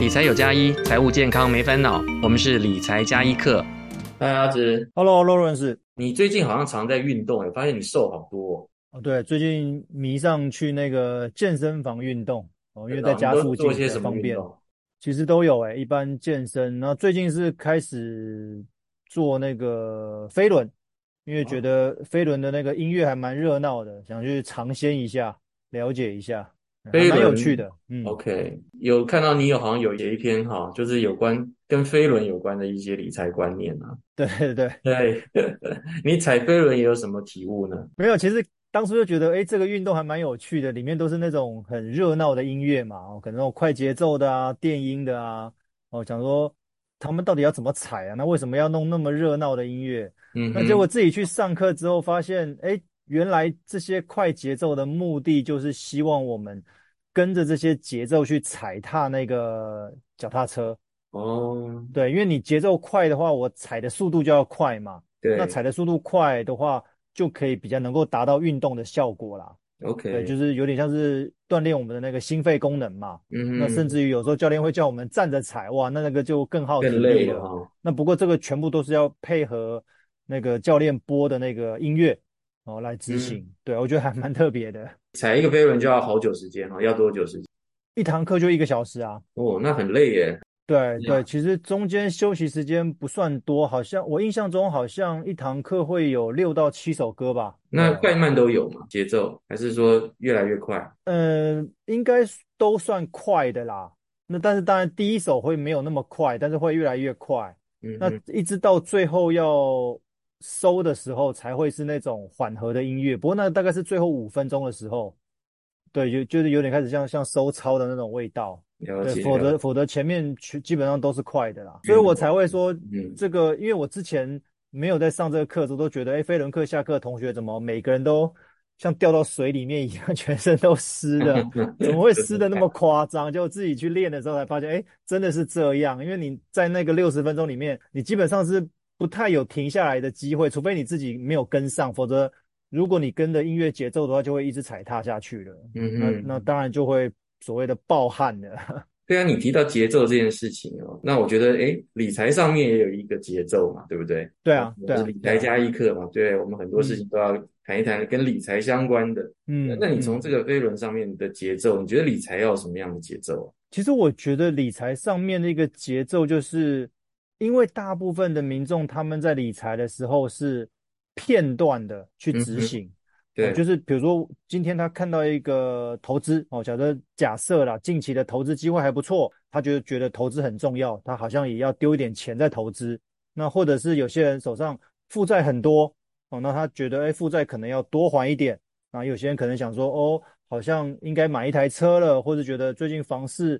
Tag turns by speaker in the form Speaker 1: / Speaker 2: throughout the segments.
Speaker 1: 理财有加一，财务健康没烦恼。我们是理财加一课。
Speaker 2: 嗨，阿直
Speaker 3: ，Hello，Lawrence，
Speaker 2: 你最近好像常在运动，我发现你瘦好多
Speaker 3: 哦。哦，对，最近迷上去那个健身房运动哦，因为在家附近
Speaker 2: 做些什么
Speaker 3: 方便。其实都有诶，一般健身，然后最近是开始做那个飞轮，因为觉得飞轮的那个音乐还蛮热闹的，想去尝鲜一下，了解一下。飞轮蛮有趣的，嗯
Speaker 2: ，OK，有看到你有好像有写一篇哈，就是有关跟飞轮有关的一些理财观念啊。
Speaker 3: 对对对
Speaker 2: 对，你踩飞轮也有什么体悟呢？
Speaker 3: 没有，其实当初就觉得，哎，这个运动还蛮有趣的，里面都是那种很热闹的音乐嘛，哦，可能那种快节奏的啊，电音的啊，哦，想说他们到底要怎么踩啊？那为什么要弄那么热闹的音乐？嗯，那结果自己去上课之后发现，哎。原来这些快节奏的目的就是希望我们跟着这些节奏去踩踏那个脚踏车哦，对，因为你节奏快的话，我踩的速度就要快嘛，对，那踩的速度快的话，就可以比较能够达到运动的效果啦。
Speaker 2: OK，
Speaker 3: 对，就是有点像是锻炼我们的那个心肺功能嘛。嗯，那甚至于有时候教练会叫我们站着踩，哇，那那个就更耗体力了。了哦。那不过这个全部都是要配合那个教练播的那个音乐。哦，来执行，嗯、对，我觉得还蛮特别的。
Speaker 2: 踩一个飞轮就要好久时间哦，要多久时间？
Speaker 3: 一堂课就一个小时啊。
Speaker 2: 哦，那很累耶。
Speaker 3: 对对，其实中间休息时间不算多，好像我印象中好像一堂课会有六到七首歌吧。
Speaker 2: 那快慢都有吗？节奏还是说越来越快？
Speaker 3: 嗯，应该都算快的啦。那但是当然第一首会没有那么快，但是会越来越快。嗯，那一直到最后要。收的时候才会是那种缓和的音乐，不过那大概是最后五分钟的时候，对，就就是有点开始像像收操的那种味道，对，否则否则前面基本上都是快的啦，所以我才会说这个，因为我之前没有在上这个课的时候，都觉得哎，飞轮课下课同学怎么每个人都像掉到水里面一样，全身都湿的，怎么会湿的那么夸张？就自己去练的时候才发现，哎，真的是这样，因为你在那个六十分钟里面，你基本上是。不太有停下来的机会，除非你自己没有跟上，否则如果你跟着音乐节奏的话，就会一直踩踏下去了。嗯哼，那那当然就会所谓的暴汗了。
Speaker 2: 对啊，你提到节奏这件事情哦，那我觉得诶，理财上面也有一个节奏嘛，对不对？
Speaker 3: 对啊，对啊，
Speaker 2: 理财加一课嘛，对，我们很多事情都要谈一谈跟理财相关的。嗯，那你从这个飞轮上面的节奏，你觉得理财要什么样的节奏？
Speaker 3: 其实我觉得理财上面的一个节奏就是。因为大部分的民众他们在理财的时候是片段的去执行，嗯、对、呃，就是比如说今天他看到一个投资哦，假设假设啦，近期的投资机会还不错，他觉得觉得投资很重要，他好像也要丢一点钱在投资。那或者是有些人手上负债很多哦，那他觉得哎，负债可能要多还一点。那有些人可能想说哦，好像应该买一台车了，或者觉得最近房市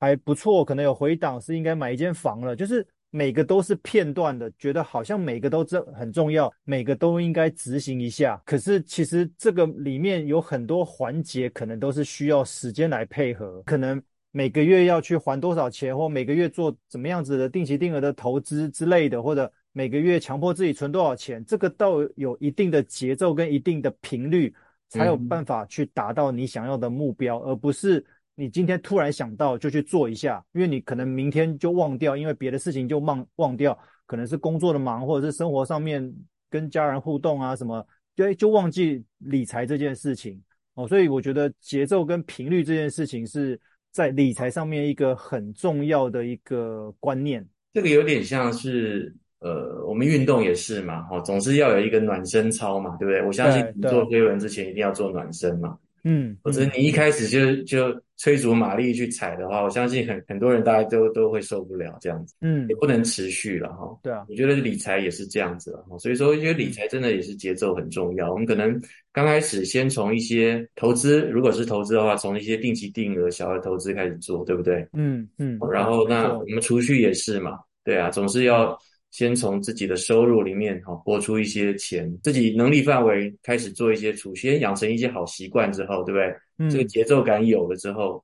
Speaker 3: 还不错，可能有回档，是应该买一间房了，就是。每个都是片段的，觉得好像每个都这很重要，每个都应该执行一下。可是其实这个里面有很多环节，可能都是需要时间来配合。可能每个月要去还多少钱，或每个月做怎么样子的定期定额的投资之类的，或者每个月强迫自己存多少钱，这个倒有一定的节奏跟一定的频率，才有办法去达到你想要的目标，而不是。你今天突然想到就去做一下，因为你可能明天就忘掉，因为别的事情就忘忘掉，可能是工作的忙，或者是生活上面跟家人互动啊什么，对，就忘记理财这件事情哦。所以我觉得节奏跟频率这件事情是在理财上面一个很重要的一个观念。
Speaker 2: 这个有点像是呃，我们运动也是嘛，哈，总是要有一个暖身操嘛，对不对？我相信你做飞轮之前一定要做暖身嘛。嗯，或者你一开始就就催足马力去踩的话，我相信很很多人大家都都会受不了这样子，嗯，也不能持续了哈。
Speaker 3: 对啊，
Speaker 2: 我觉得理财也是这样子了哈，所以说因为理财真的也是节奏很重要。我们可能刚开始先从一些投资，如果是投资的话，从一些定期定额小额投资开始做，对不对？嗯嗯。然后那我们储蓄也是嘛，对啊，总是要。先从自己的收入里面哈拨出一些钱，自己能力范围开始做一些储蓄，养成一些好习惯之后，对不对？嗯，这个节奏感有了之后，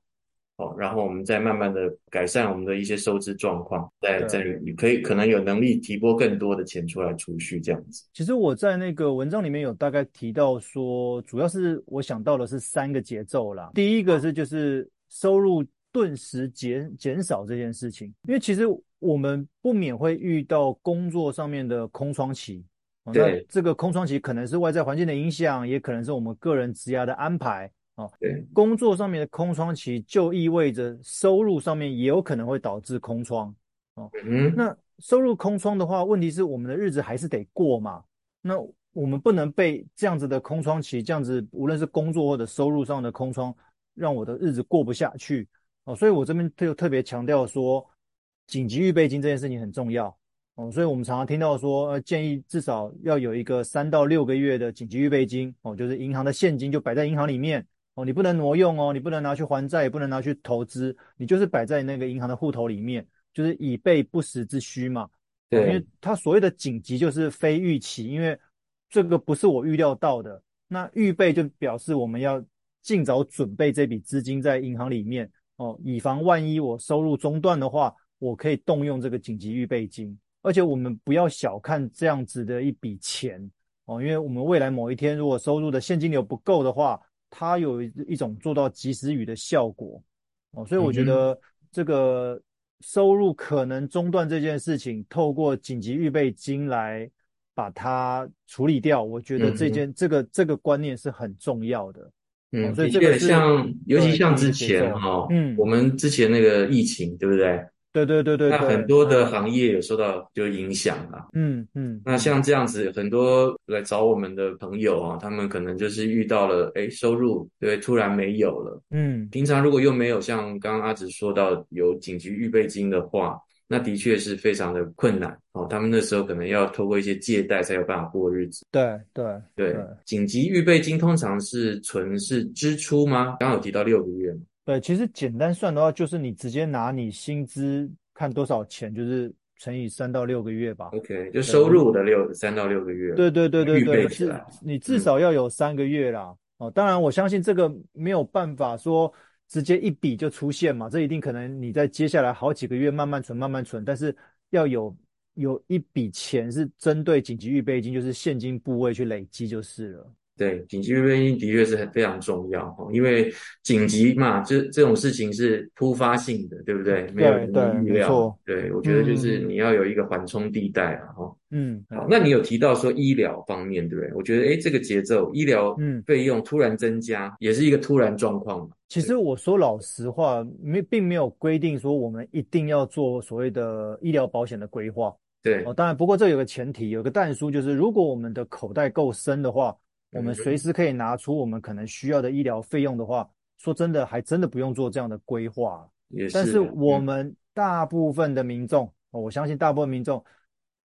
Speaker 2: 哦，然后我们再慢慢的改善我们的一些收支状况，再再你可以可能有能力提拨更多的钱出来储蓄这样子。
Speaker 3: 其实我在那个文章里面有大概提到说，主要是我想到的是三个节奏啦。第一个是就是收入顿时减减少这件事情，因为其实我们不免会遇到工作上面的空窗期。
Speaker 2: 对，
Speaker 3: 那这个空窗期可能是外在环境的影响，也可能是我们个人职涯的安排啊。
Speaker 2: 对，
Speaker 3: 工作上面的空窗期就意味着收入上面也有可能会导致空窗。哦，
Speaker 2: 嗯，
Speaker 3: 那收入空窗的话，问题是我们的日子还是得过嘛？那我们不能被这样子的空窗期，这样子无论是工作或者收入上的空窗，让我的日子过不下去哦。所以我这边就特别强调说，紧急预备金这件事情很重要。哦，所以我们常常听到说，呃，建议至少要有一个三到六个月的紧急预备金，哦，就是银行的现金就摆在银行里面，哦，你不能挪用哦，你不能拿去还债，也不能拿去投资，你就是摆在那个银行的户头里面，就是以备不时之需嘛。
Speaker 2: 对，
Speaker 3: 因为它所谓的紧急就是非预期，因为这个不是我预料到的。那预备就表示我们要尽早准备这笔资金在银行里面，哦，以防万一我收入中断的话，我可以动用这个紧急预备金。而且我们不要小看这样子的一笔钱哦，因为我们未来某一天如果收入的现金流不够的话，它有一种做到及时雨的效果哦，所以我觉得这个收入可能中断这件事情，透过紧急预备金来把它处理掉，我觉得这件这个这个观念是很重要的。
Speaker 2: 嗯，所以这个像尤其像之前哈，嗯，我们之前那个疫情，对不对？
Speaker 3: 对对对对，
Speaker 2: 那很多的行业有受到就影响了。
Speaker 3: 嗯嗯，
Speaker 2: 那像这样子，很多来找我们的朋友啊，他们可能就是遇到了，哎，收入对突然没有了。
Speaker 3: 嗯，
Speaker 2: 平常如果又没有像刚刚阿直说到有紧急预备金的话，那的确是非常的困难哦。他们那时候可能要透过一些借贷才有办法过日子。
Speaker 3: 对对
Speaker 2: 对，紧急预备金通常是存是支出吗？刚刚有提到六个月。
Speaker 3: 对，其实简单算的话，就是你直接拿你薪资看多少钱，就是乘以三到六个月吧。
Speaker 2: OK，就收入的六三到六个月。
Speaker 3: 对对对对对，是，你至少要有三个月啦。嗯、哦，当然我相信这个没有办法说直接一笔就出现嘛，这一定可能你在接下来好几个月慢慢存慢慢存，但是要有有一笔钱是针对紧急预备金，就是现金部位去累积就是了。
Speaker 2: 对，紧急预备金的确是很非常重要哈，因为紧急嘛，这这种事情是突发性的，对不对？没有人预料。对，对，我觉得就是你要有一个缓冲地带啊，哈。
Speaker 3: 嗯。
Speaker 2: 好，那你有提到说医疗方面，对不对？我觉得，诶，这个节奏，医疗费用突然增加，也是一个突然状况。
Speaker 3: 其实我说老实话，没并没有规定说我们一定要做所谓的医疗保险的规划。
Speaker 2: 对。
Speaker 3: 哦，当然，不过这有个前提，有个但书，就是如果我们的口袋够深的话。我们随时可以拿出我们可能需要的医疗费用的话，说真的，还真的不用做这样的规划。
Speaker 2: 也是。
Speaker 3: 但是我们大部分的民众，嗯，我相信大部分民众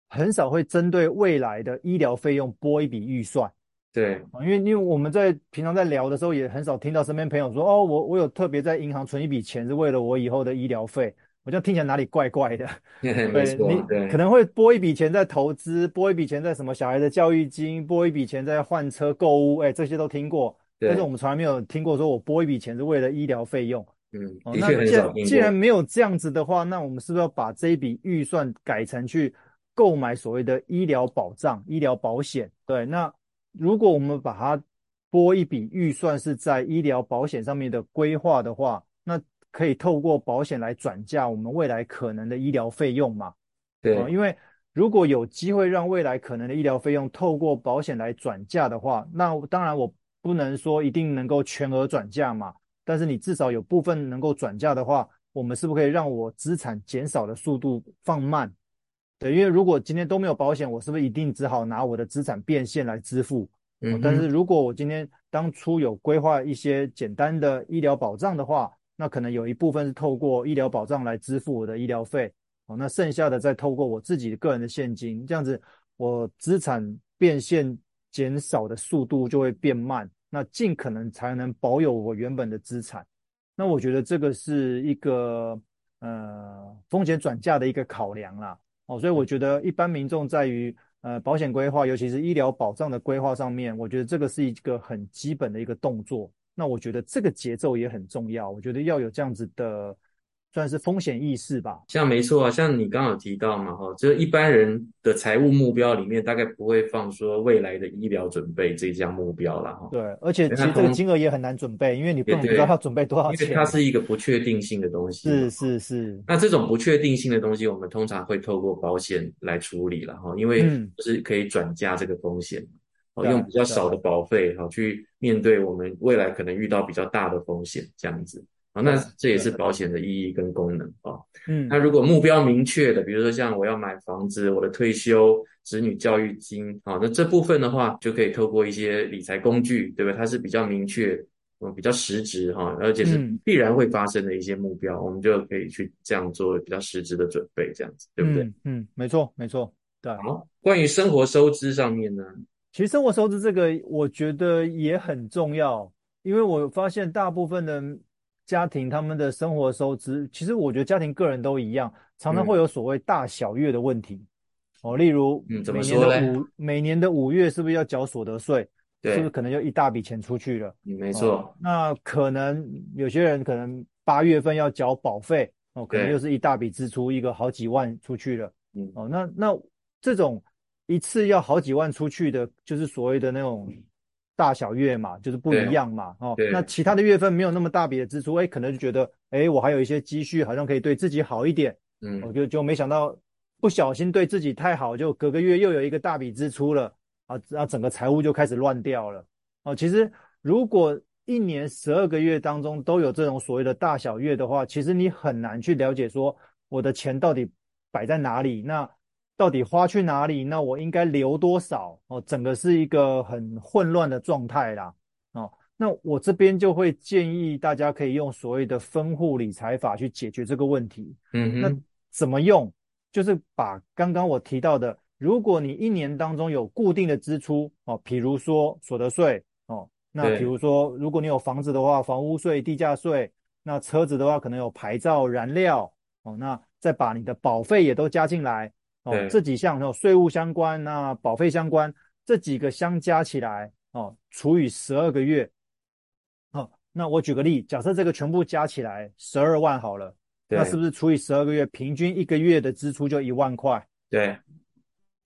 Speaker 3: 很少会针对未来的医疗费用拨一笔预算。
Speaker 2: 对，
Speaker 3: 因为因为我们在平常在聊的时候，也很少听到身边朋友说，哦，我我有特别在银行存一笔钱，是为了我以后的医疗费。我这样听起来哪里怪怪的？
Speaker 2: 对，
Speaker 3: 你可能会拨一笔钱在投资，拨一笔钱在什么小孩的教育金，拨一笔钱在换车购物，哎，这些都听过。但是我们从来没有听过说我拨一笔钱是为了医疗费用。
Speaker 2: 嗯，的确很少听过。
Speaker 3: 那既然没有这样子的话，那我们是不是要把这一笔预算改成去购买所谓的医疗保障、医疗保险？对，那如果我们把它拨一笔预算是在医疗保险上面的规划的话，那。可以透过保险来转嫁我们未来可能的医疗费用嘛？
Speaker 2: 对，
Speaker 3: 因为如果有机会让未来可能的医疗费用透过保险来转嫁的话，那当然我不能说一定能够全额转嫁嘛。但是你至少有部分能够转嫁的话，我们是不是可以让我资产减少的速度放慢？对，因为如果今天都没有保险，我是不是一定只好拿我的资产变现来支付？
Speaker 2: 嗯，
Speaker 3: 但是如果我今天当初有规划一些简单的医疗保障的话，那可能有一部分是透过医疗保障来支付我的医疗费，哦，那剩下的再透过我自己个人的现金，这样子我资产变现减少的速度就会变慢，那尽可能才能保有我原本的资产。那我觉得这个是一个呃风险转嫁的一个考量啦，哦，所以我觉得一般民众在于呃保险规划，尤其是医疗保障的规划上面，我觉得这个是一个很基本的一个动作。那我觉得这个节奏也很重要，我觉得要有这样子的算是风险意识吧。
Speaker 2: 像没错啊，像你刚刚有提到嘛，哈，就是一般人的财务目标里面，大概不会放说未来的医疗准备这一项目标了哈。
Speaker 3: 对，而且其实这个金额也很难准备，因为你不知道要准备多少钱。
Speaker 2: 因为它是一个不确定性的东西。
Speaker 3: 是是是。
Speaker 2: 那这种不确定性的东西，我们通常会透过保险来处理了哈，因为就是可以转嫁这个风险，用比较少的保费哈去面对我们未来可能遇到比较大的风险这样子。啊，那这也是保险的意义跟功能啊。嗯，那如果目标明确的，比如说像我要买房子、我的退休、子女教育金，啊，那这部分的话就可以透过一些理财工具，对吧？它是比较明确，嗯，比较实质哈，而且是必然会发生的一些目标，嗯、我们就可以去这样做比较实质的准备，这样子，对不对？
Speaker 3: 嗯，嗯，没错，没错。对。
Speaker 2: 好，关于生活收支上面呢，
Speaker 3: 其实生活收支这个，我觉得也很重要，因为我发现大部分的。家庭他们的生活收支，其实我觉得家庭个人都一样，常常会有所谓大小月的问题。嗯、哦，例如，嗯，怎么说呢？每年的五每年的五月是不是要缴所得税？对，是不是可能就一大笔钱出去了？
Speaker 2: 嗯，没错、
Speaker 3: 哦。那可能有些人可能八月份要缴保费，哦，可能又是一大笔支出，一个好几万出去了。嗯，哦，那那这种一次要好几万出去的，就是所谓的那种。大小月嘛，就是不一样嘛，哦，那其他的月份没有那么大笔的支出，哎，可能就觉得，哎，我还有一些积蓄，好像可以对自己好一点，嗯，我就就没想到不小心对自己太好，就隔个月又有一个大笔支出了，啊，然后整个财务就开始乱掉了，哦，其实如果一年十二个月当中都有这种所谓的大小月的话，其实你很难去了解说我的钱到底摆在哪里，那。到底花去哪里？那我应该留多少？哦，整个是一个很混乱的状态啦。哦，那我这边就会建议大家可以用所谓的分户理财法去解决这个问题。嗯哼，那怎么用？就是把刚刚我提到的，如果你一年当中有固定的支出哦，比如说所得税哦，那比如说如果你有房子的话，房屋税、地价税；那车子的话，可能有牌照、燃料哦，那再把你的保费也都加进来。哦，这几项哦，税务相关、那保费相关，这几个相加起来哦，除以十二个月，哦，那我举个例，假设这个全部加起来十二万好了，那是不是除以十二个月，平均一个月的支出就一万块？
Speaker 2: 对，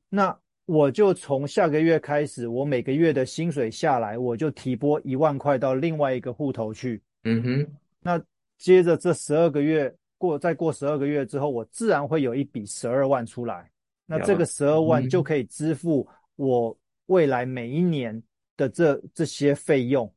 Speaker 3: 那我就从下个月开始，我每个月的薪水下来，我就提拨一万块到另外一个户头去。嗯哼，那接着这十二个月。过再过十二个月之后，我自然会有一笔十二万出来。那这个十二万就可以支付我未来每一年的这这些费用。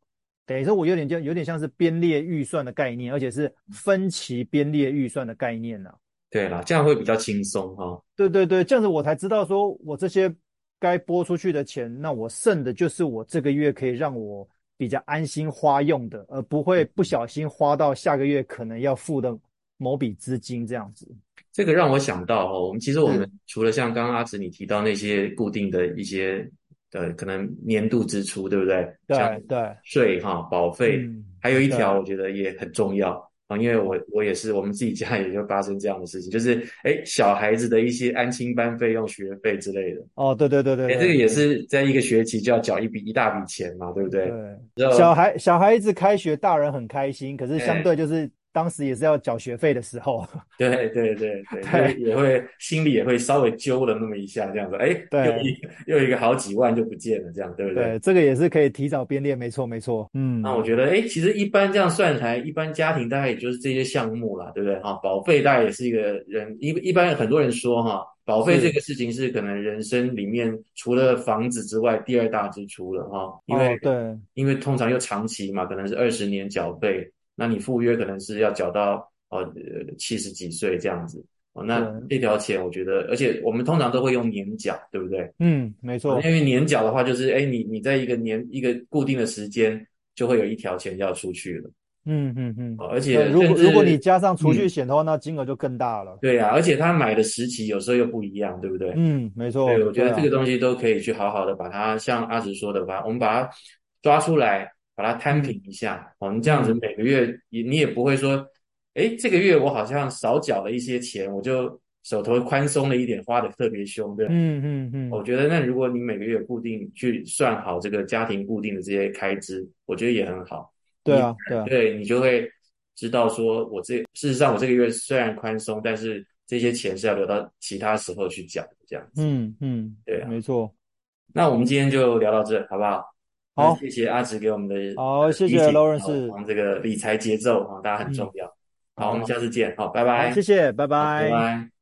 Speaker 3: 等于说，我有点就有点像是编列预算的概念，而且是分期编列预算的概念呢、啊。
Speaker 2: 对啦，这样会比较轻松哈。
Speaker 3: 对对对，这样子我才知道说，我这些该拨出去的钱，那我剩的就是我这个月可以让我比较安心花用的，而不会不小心花到下个月可能要付的。某笔资金这样子，
Speaker 2: 这个让我想到哦，我们其实我们除了像刚刚阿紫你提到那些固定的一些的可能年度支出，对不对？
Speaker 3: 对对，
Speaker 2: 税哈保费，嗯、还有一条我觉得也很重要。啊，因为我我也是，我们自己家也就发生这样的事情，就是诶小孩子的一些安亲班费用、学费之类的。
Speaker 3: 哦，对对对对，
Speaker 2: 诶这个也是在一个学期就要缴一笔一大笔钱嘛，对不对？
Speaker 3: 对。小孩小孩子开学，大人很开心，可是相对就是。当时也是要缴学费的时候，
Speaker 2: 对对对对，对也会心里也会稍微揪了那么一下，这样子，哎，对，又一又一个好几万就不见了，这样对不对？
Speaker 3: 对，这个也是可以提早编列，没错没错。嗯，
Speaker 2: 那我觉得，哎，其实一般这样算来，一般家庭大概也就是这些项目啦，对不对？哈，保费大概也是一个人一一般很多人说哈，保费这个事情是可能人生里面除了房子之外第二大支出了哈，因为、哦、对，因为通常又长期嘛，可能是二十年缴费。那你赴约可能是要缴到呃七十几岁这样子哦，那这条钱我觉得，而且我们通常都会用年缴，对不对？
Speaker 3: 嗯，没错。
Speaker 2: 因为年缴的话，就是哎，你你在一个年一个固定的时间，就会有一条钱要出去了。
Speaker 3: 嗯嗯嗯。
Speaker 2: 而且
Speaker 3: 如果如果你加上储蓄险的话，那金额就更大了。
Speaker 2: 对呀，而且他买的时期有时候又不一样，对不对？
Speaker 3: 嗯，没错。
Speaker 2: 对，我觉得这个东西都可以去好好的把它，像阿直说的吧，我们把它抓出来。把它摊平一下，我们、嗯、这样子每个月也你也不会说，哎，这个月我好像少缴了一些钱，我就手头宽松了一点，花的特别凶，对吧？嗯嗯嗯。我觉得那如果你每个月固定去算好这个家庭固定的这些开支，我觉得也很好。
Speaker 3: 对啊，对啊，
Speaker 2: 对你就会知道说我这事实上我这个月虽然宽松，但是这些钱是要留到其他时候去缴的，这样子。
Speaker 3: 嗯嗯，
Speaker 2: 对啊，
Speaker 3: 没错。
Speaker 2: 那我们今天就聊到这，好不好？
Speaker 3: 好，
Speaker 2: 谢谢阿直给我们的
Speaker 3: 好，谢谢 Lawrence，
Speaker 2: 这个理财节奏啊，大家很重要。好，我们下次见，好，拜拜。
Speaker 3: 谢谢，拜拜，
Speaker 2: 拜拜。